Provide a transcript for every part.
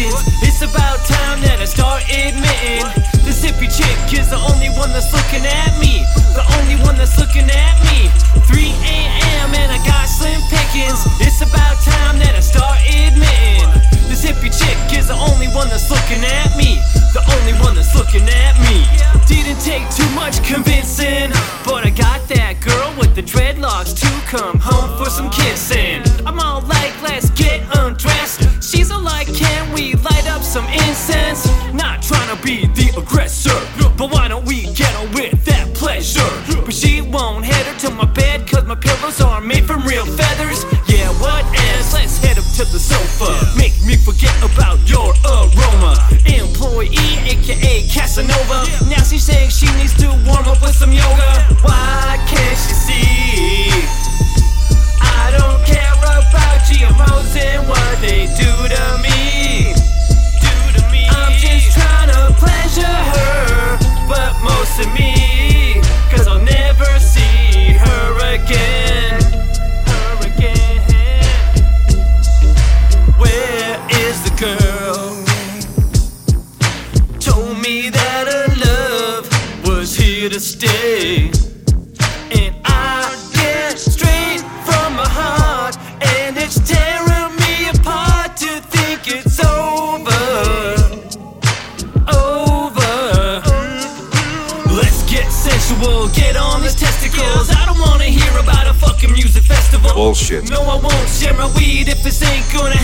Jenkins. It's about time that I start admitting this hippie chick is the only one that's looking at me. The only one that's looking at me. 3 a.m. and I got slim pickings. It's about time that I start admitting this hippie chick is the only one that's looking at me. The only one that's looking at me. Didn't take too much convincing, but I got that girl with the dreadlocks to come home for some kissing. I'm all like, let's get. Aggressor, but why don't we get on with that pleasure? But she won't head her to my bed, cause my pillows are made from real feathers. Yeah, what else? Let's head up to the sofa. Make me forget about to stay. And I get straight from my heart, and it's tearing me apart to think it's over. Over. Let's get sensual, get on these testicles. I don't wanna hear about a fucking music festival. Bullshit. No, I won't share my weed if this ain't gonna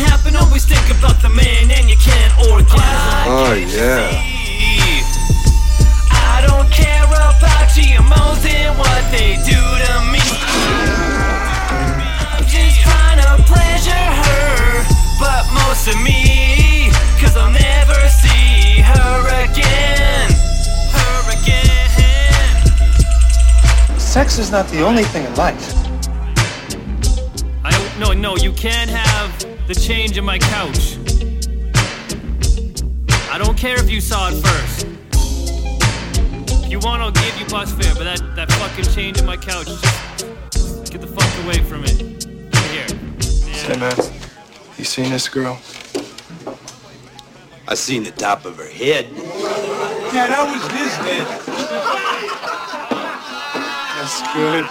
they do to me. I'm just trying to pleasure her, but most of me, cause I'll never see her again. Her again. Sex is not the only thing in life. I don't, no, no, you can't have the change in my couch. I don't care if you saw it first. If you want, I'll give you bus fare, but that, that fucking change in my couch, just get the fuck away from it. Get here. Say, man, you seen this girl? I seen the top of her head. Yeah, that was his head. That's good.